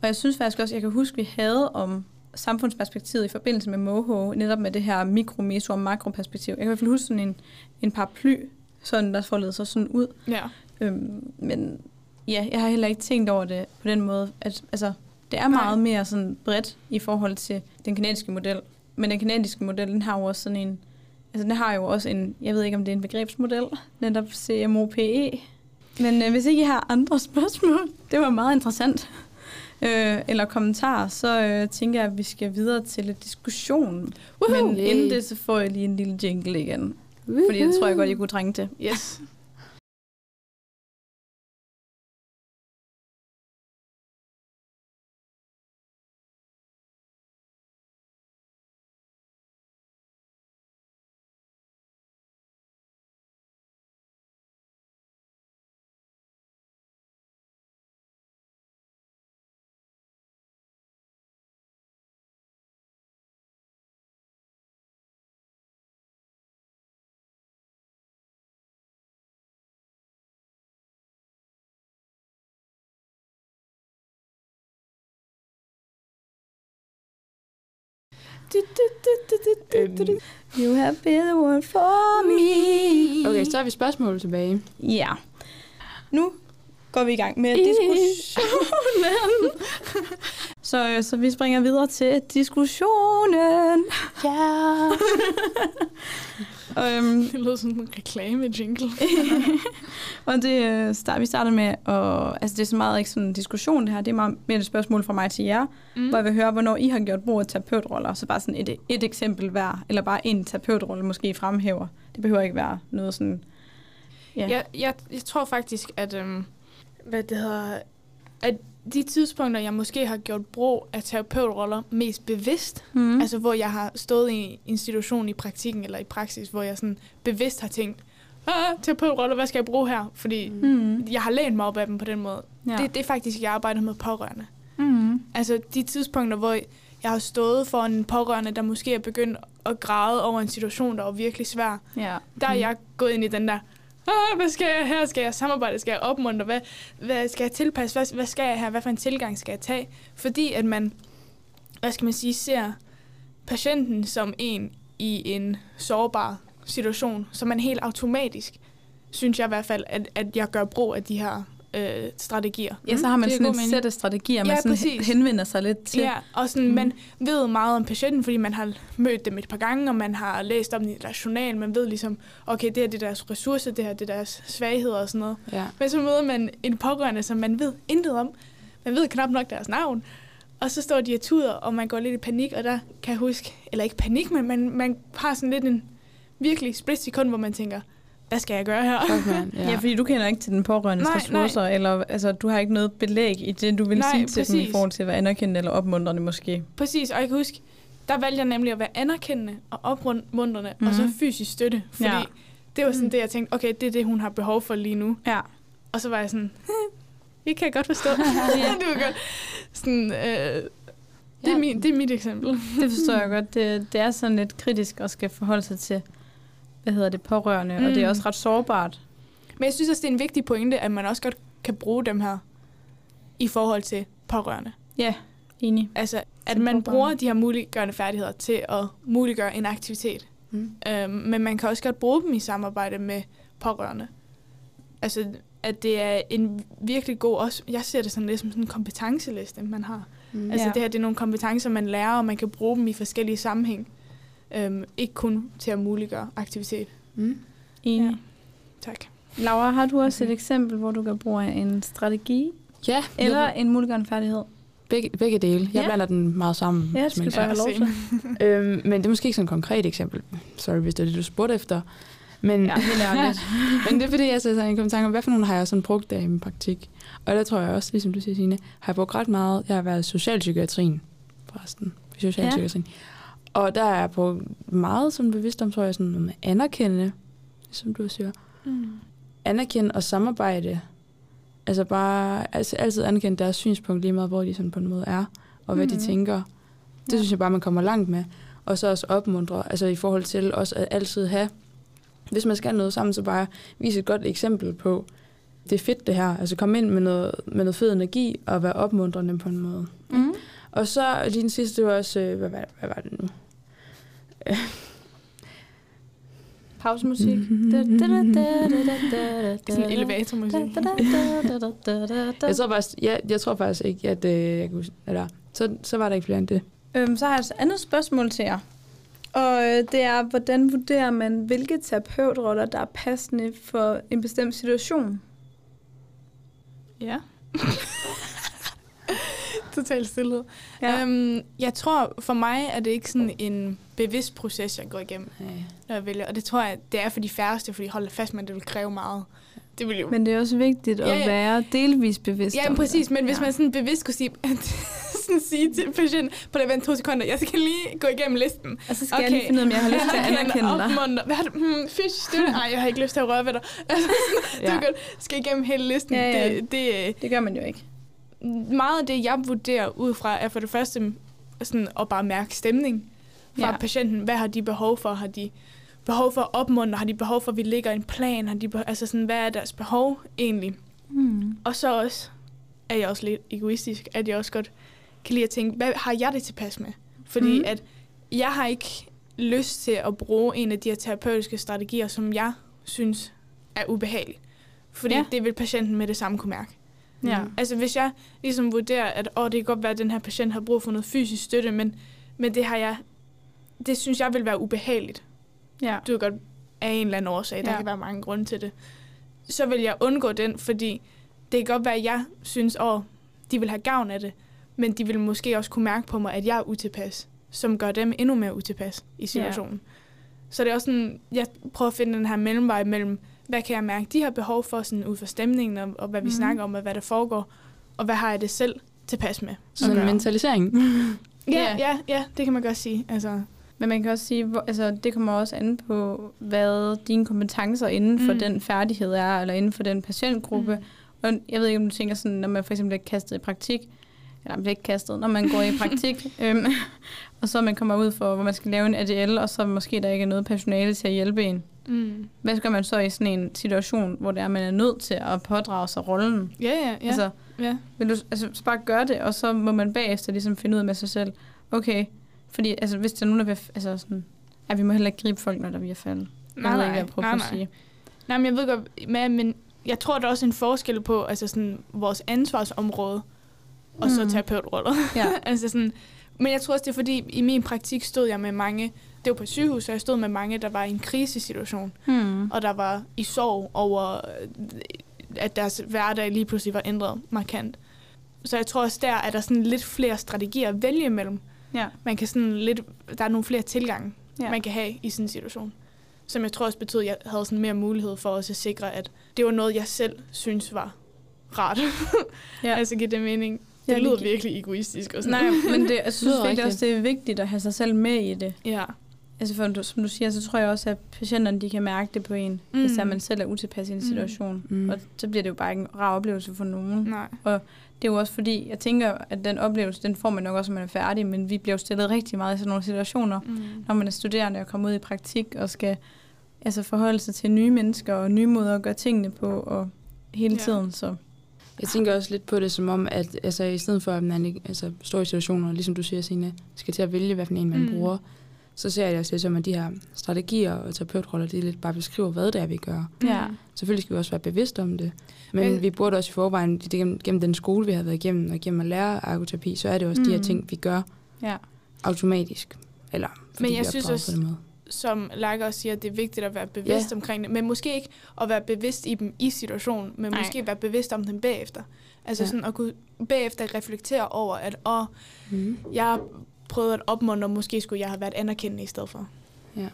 Og jeg synes faktisk også, jeg kan huske, vi havde om samfundsperspektivet i forbindelse med Moho, netop med det her mikro, meso og makroperspektiv. Jeg kan i hvert fald huske sådan en, en paraply, sådan der foldede sig sådan ud. ja. Øhm, men ja, jeg har heller ikke tænkt over det på den måde. At, altså, det er Nej. meget mere sådan bredt i forhold til den kanadiske model. Men den kanadiske model, den har jo også sådan en... Altså, den har jo også en... Jeg ved ikke, om det er en begrebsmodel. Netop CMOPE. Men øh, hvis ikke I har andre spørgsmål, det var meget interessant. Øh, eller kommentarer, så øh, tænker jeg, at vi skal videre til lidt diskussion. Woohoo! Men inden det, så får jeg lige en lille jingle igen. Fordi det tror jeg godt, I kunne trænge til. Yes. Øhm, You have been the one for me. okay, så har vi spørgsmål tilbage. Ja. Nu går vi i gang med diskussionen. så, øh, så vi springer videre til diskussionen. Ja. Og, øhm, Det lød som en reklame-jingle. og det øh, start, vi starter med, og, altså det er så meget ikke sådan en diskussion det her, det er meget mere et spørgsmål fra mig til jer, mm. hvor jeg vil høre, hvornår I har gjort brug af terapeutroller, så bare sådan et, et eksempel hver, eller bare en terapeutrolle måske I fremhæver. Det behøver ikke være noget sådan, ja. Jeg, jeg, jeg tror faktisk, at, øhm, hvad det hedder, at de tidspunkter, jeg måske har gjort brug af terapeutroller mest bevidst, Mm. mm. altså hvor jeg har stået i en i praktikken eller i praksis, hvor jeg sådan bevidst har tænkt, ah, terapeutroller, hvad skal jeg bruge her? Fordi Mm. jeg har lænt mig op af dem på den måde. Ja. Det, det er faktisk, jeg arbejder med pårørende. Mm. Altså de tidspunkter, hvor jeg har stået for en pårørende, der måske er begyndt at græde over en situation, der var virkelig svær. Ja. Der er jeg gået ind i den der, ah, hvad skal jeg her? Skal jeg samarbejde? Skal jeg opmuntre? Hvad, hvad skal jeg tilpasse? Hvad, hvad skal jeg her? Hvad for en tilgang skal jeg tage? Fordi at man, hvad skal man sige, ser patienten som en i en sårbar situation, så man helt automatisk, synes jeg i hvert fald, at, at jeg gør brug af de her øh, strategier. Ja, så har man Det sådan et sæt af strategier, man Ja, sådan præcis. henvender sig lidt til. Ja, og sådan, Mm. mm. man ved meget om patienten, fordi man har mødt dem et par gange, og man har læst om det i deres journal. Man ved ligesom, okay, det her det er deres ressourcer, det her det er deres svagheder og sådan noget. Ja. Men så møder man en pårørende, som man ved intet om. Man ved knap nok deres navn. Og så står de og tuder, og man går lidt i panik, og der kan jeg huske, eller ikke panik, men man, man har sådan lidt en virkelig split sekund, hvor man tænker, hvad skal jeg gøre her? Man. Ja. ja, fordi du kender ikke til den pårørendes Nej, ressourcer, eller altså, du har ikke noget belæg i det, du vil Nej, sige til dem i præcis. forhold til at være anerkendende eller opmuntrende måske. Præcis, og jeg kan huske, der valgte jeg nemlig at være anerkendende og opmuntrende, mm-hmm. og så Mhm. fysisk støtte. Fordi Ja. ja. det var sådan Mm. det, jeg tænkte, okay, det er det, hun har behov for lige nu. Ja. Og så var jeg sådan, det kan jeg godt forstå. det var godt. Sådan, øh, det, Ja. er min, det er mit eksempel. Det forstår jeg godt. Det, det er sådan lidt kritisk at skal forholde sig til, hvad hedder det, pårørende, mm. og det er Mm. også ret sårbart. Men jeg synes også, det er en vigtig pointe, at man også godt kan bruge dem her i forhold til pårørende. Ja, enig. Altså, at man bruger de her muliggørende færdigheder til at muliggøre en aktivitet. Mm. Øhm, men man kan også godt bruge dem i samarbejde med pårørende. Altså, at det er en virkelig god, også, jeg ser det sådan lidt som sådan en kompetenceliste, man har. Mm. Altså Ja. det her, det er nogle kompetencer, man lærer, og man kan bruge dem i forskellige sammenhæng. Øhm, ikke kun til at muliggøre aktivitet. Mm. Enig. Ja. Tak. Laura, har du også et eksempel, hvor du kan bruge en strategi Ja, eller en muliggørende færdighed? begge, begge dele. Jeg Ja. blander den meget sammen. Ja, det skal bare have lov til. øhm, men det er måske ikke sådan et konkret eksempel. Sorry, hvis det er det, du spurgte efter. Men, Ja, helt ærligt. men det er fordi, jeg så sådan, kom i tanke om, hvad for nogle har jeg sådan brugt der i min praktik. Og der tror jeg også, ligesom du siger, Signe, har jeg brugt ret meget. Jeg har været i socialpsykiatrien, forresten. Socialpsykiatrien. Ja. Og der er brugt meget sådan bevidst om, tror jeg, sådan noget med anerkende, som du siger. Mm. Anerkende og samarbejde. Altså bare altså altid anerkende deres synspunkt lige meget, hvor de sådan på en måde er, og hvad mm. de tænker. Det Ja. synes jeg bare, man kommer langt med. Og så også opmuntre, altså i forhold til også at altid have, hvis man skal noget sammen, så bare vise et godt eksempel på, det er fedt det her. Altså komme ind med noget, med noget fed energi og være opmuntrende på en måde. Mm. Og så lige den sidste, det var også, øh, hvad, var- hvad var det nu? Pausemusik. Mhm. Sådan en elevatormusik. Jeg tror faktisk, ja, jeg tror faktisk ikke, at øh, jeg kunne, eller, så, så var der ikke flere end det. Øhm, så har jeg et andet spørgsmål til jer. Og øh, det er, hvordan vurderer man, hvilke terapeutroller, der er passende for en bestemt situation? Ja. Total stillhed. Ja. Ja. Øhm, jeg tror, for mig er det ikke sådan en bevidst proces, jeg går igennem, når jeg vælger. Og det tror jeg, det er for de færreste, fordi hold da fast med, det vil kræve meget. Det vil jo... Men det er også vigtigt at Ja, ja. være delvis bevidst ja, men præcis. det. Men hvis Ja. man sådan bevidst kunne sige, sådan sige til patienten, på det vent to sekunder, jeg skal lige gå igennem listen. Og så skal okay. jeg lige finde ud af, om jeg har lyst til at anerkende dig. Opmuntre. Hvad har du? Hmm, fysisk støtte? Nej, jeg har ikke lyst til at røre ved dig. Altså, Ja. Du kan skal igennem hele listen. Ja, ja. Det, det, Det gør man jo ikke. meget af det, jeg vurderer ud fra, er for det første sådan at bare mærke stemning fra Ja. patienten. Hvad har de behov for? Har de behov for at opmuntre? Har de behov for, at vi lægger en plan? Har de behov, altså sådan, hvad er deres behov egentlig? Mm. Og så også er jeg også lidt egoistisk, at jeg også godt kan lide at tænke, hvad har jeg det tilpas med? Fordi mm. at jeg har ikke lyst til at bruge en af de her terapeutiske strategier, som jeg synes er ubehagelig. Fordi ja. det vil patienten med det samme kunne mærke. Ja. Altså hvis jeg ligesom vurderer, at åh, det kan godt være, at den her patient har brug for noget fysisk støtte, men, men det har jeg, det synes jeg vil være ubehageligt. Ja. Du ved godt, af en eller anden årsag, der Ja. kan være mange grunde til det. Så vil jeg undgå den, fordi det kan godt være, at jeg synes, åh, de vil have gavn af det, men de vil måske også kunne mærke på mig, at jeg er utilpas, som gør dem endnu mere utilpas i situationen. Så det er også sådan, jeg prøver at finde den her mellemvej mellem, hvad kan jeg mærke, de har behov for sådan ud fra stemningen, og, og hvad vi mm. snakker om, og hvad der foregår, og hvad har jeg det selv tilpas med. at Sådan en mentalisering. Ja, Ja. ja, ja, det kan man godt sige. Altså, Men man kan også sige, hvor, altså, det kommer også an på, hvad dine kompetencer inden for mm. Den færdighed er, eller inden for den patientgruppe. Mm. Og jeg ved ikke, om du tænker sådan, når man for eksempel bliver kastet i praktik, eller man bliver ikke kastet, når man går i praktik, øhm, og så man kommer ud for, hvor man skal lave en ADL, og så måske der ikke er noget personale til at hjælpe en. mm. Hvad gør man så i sådan en situation, hvor det er, man er nødt til at pådrage sig rollen? Ja, ja, ja. Altså, ja. vil du altså, så bare gøre det, og så må man bagefter ligesom finde ud af med sig selv, okay, fordi altså, hvis der er nogen, der vil, altså sådan, ja, vi må heller ikke gribe folk, når der bliver faldet. Jeg ved ikke, jeg prøver nej, at sige. Nej, men jeg ved godt, men, men jeg tror, der er også en forskel på altså sådan, vores ansvarsområde, og så Mm. terapeutroller. Ja. altså sådan, men jeg tror også, det er fordi, i min praktik stod jeg med mange, det var på sygehus, så jeg stod med mange, der var i en krisesituation, Hmm. og der var i sorg over, at deres hverdag lige pludselig var ændret markant. Så jeg tror også, der er der sådan lidt flere strategier at vælge imellem. Ja. Man kan sådan lidt, der er nogle flere tilgange, Ja. man kan have i sådan en situation. Som jeg tror også betød, at jeg havde sådan mere mulighed for også at sikre, at det var noget, jeg selv synes var rart. Ja. Altså giver det mening. Det det lyder virkelig egoistisk. Og sådan. Nej, men det, jeg synes virkelig rigtigt. også, det er vigtigt at have sig selv med i det. Ja. Altså for, som du siger, så tror jeg også, at patienterne de kan mærke det på en, mm. hvis man selv er utilpas i en Mm. situation. Mm. Og så bliver det jo bare ikke en rar oplevelse for nogen. Nej. Det er jo også fordi, jeg tænker, at den oplevelse, den får man nok også, når man er færdig, men vi bliver jo stillet rigtig meget i sådan nogle situationer, Mm. når man er studerende og kommer ud i praktik og skal altså forholde sig til nye mennesker og nye måder at gøre tingene på og hele Ja. tiden. Så Jeg tænker også lidt på det som om, at altså, i stedet for, at man altså, står i situationer, ligesom du siger, Signe, skal til at vælge, hvad for en man. Mm. bruger, så ser jeg det også som, at de her strategier og terapeutroller, de lidt bare beskriver, hvad det er, vi gør. Ja. Selvfølgelig skal vi også være bevidste om det. Men, Men- Men vi burde også i forvejen, det- gennem, gennem den skole, vi har været igennem, og gennem at lære ergoterapi, så er det også mm. de her Mm. ting, vi gør Ja. automatisk. Eller fordi Men vi jeg er synes også- på den måde. som Lager også siger, at det er vigtigt at være bevidst Ja. omkring det, men måske ikke at være bevidst i dem i situationen, men Nej. måske være bevidst om dem bagefter. Altså ja. sådan at kunne bagefter reflektere over, at åh, Mm. jeg prøvede at opmuntre, måske skulle jeg have været anerkendende i stedet for. Ja.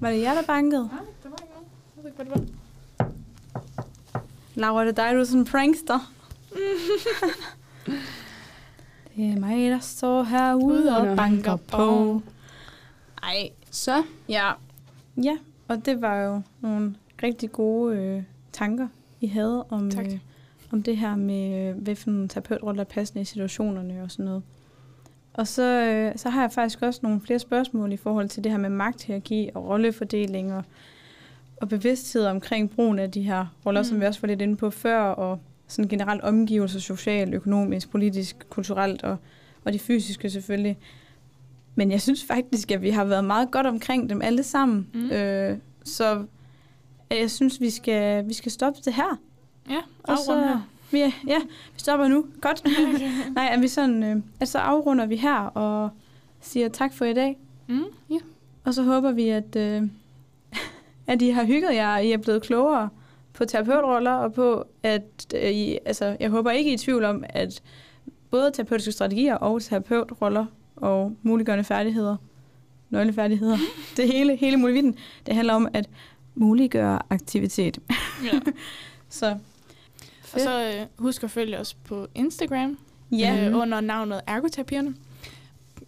Var det jer, der bankede? Nej, det var ikke noget. Jeg ved ikke, hvad det var. Laura, det er dig, du er sådan en prankster. det er mig, der står herude og banker på. Ej, Så, ja. Ja, og det var jo nogle rigtig gode øh, tanker, I havde om, Tak. øh, om det her med, øh, hvilken terapeutrolle der er passende i situationerne og sådan noget. Og så, øh, så har jeg faktisk også nogle flere spørgsmål i forhold til det her med magthierarki og rollefordeling og, og bevidsthed omkring brugen af de her roller, mm. som vi også var lidt inde på før, og sådan generelt omgivelser, socialt, økonomisk, politisk, kulturelt og, og de fysiske selvfølgelig. Men jeg synes faktisk, at vi har været meget godt omkring dem alle sammen. Mm. Øh, så jeg synes, vi skal, vi skal stoppe det her. Ja, Og så, vi, ja, vi stopper nu. Godt. Nej, er vi sådan, øh, altså afrunder vi her og siger tak for i dag. Mm. Og så håber vi, at, øh, at I har hygget jer, og I er blevet klogere på terapeutroller, og på, at øh, I, altså, jeg håber ikke I er i tvivl om, at både terapeutiske strategier og terapeutroller og muliggørende færdigheder, nøglefærdigheder, det hele, hele muligheden, det handler om at muliggøre aktivitet. Ja. Så Og så øh, husk at følge os på Instagram ja, øh, under navnet Ergoterapierne.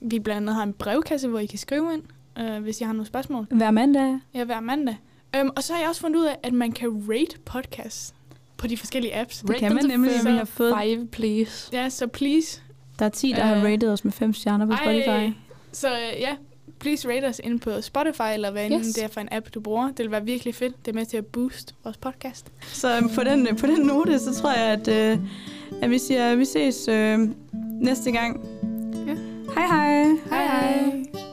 Vi blandt andet har en brevkasse, hvor I kan skrive ind, øh, hvis I har nogle spørgsmål. hver mandag. Ja, hver mandag. Um, og så har jeg også fundet ud af, at man kan rate podcasts på de forskellige apps. Det kan man nemlig, vi har fået. Five, please. Ja, så please. Der er 10, der har Øh, rated os med 5 stjerner på Spotify. Ej, så øh, ja, please rate os ind på Spotify, eller hvad yes. det er for en app, du bruger. Det vil være virkelig fedt. Det er med til at booste vores podcast. Så øhm, på den, øh, på den note, så tror jeg, at, øh, at vi siger, at vi ses øh, næste gang. Ja. Hej hej! Hej hej!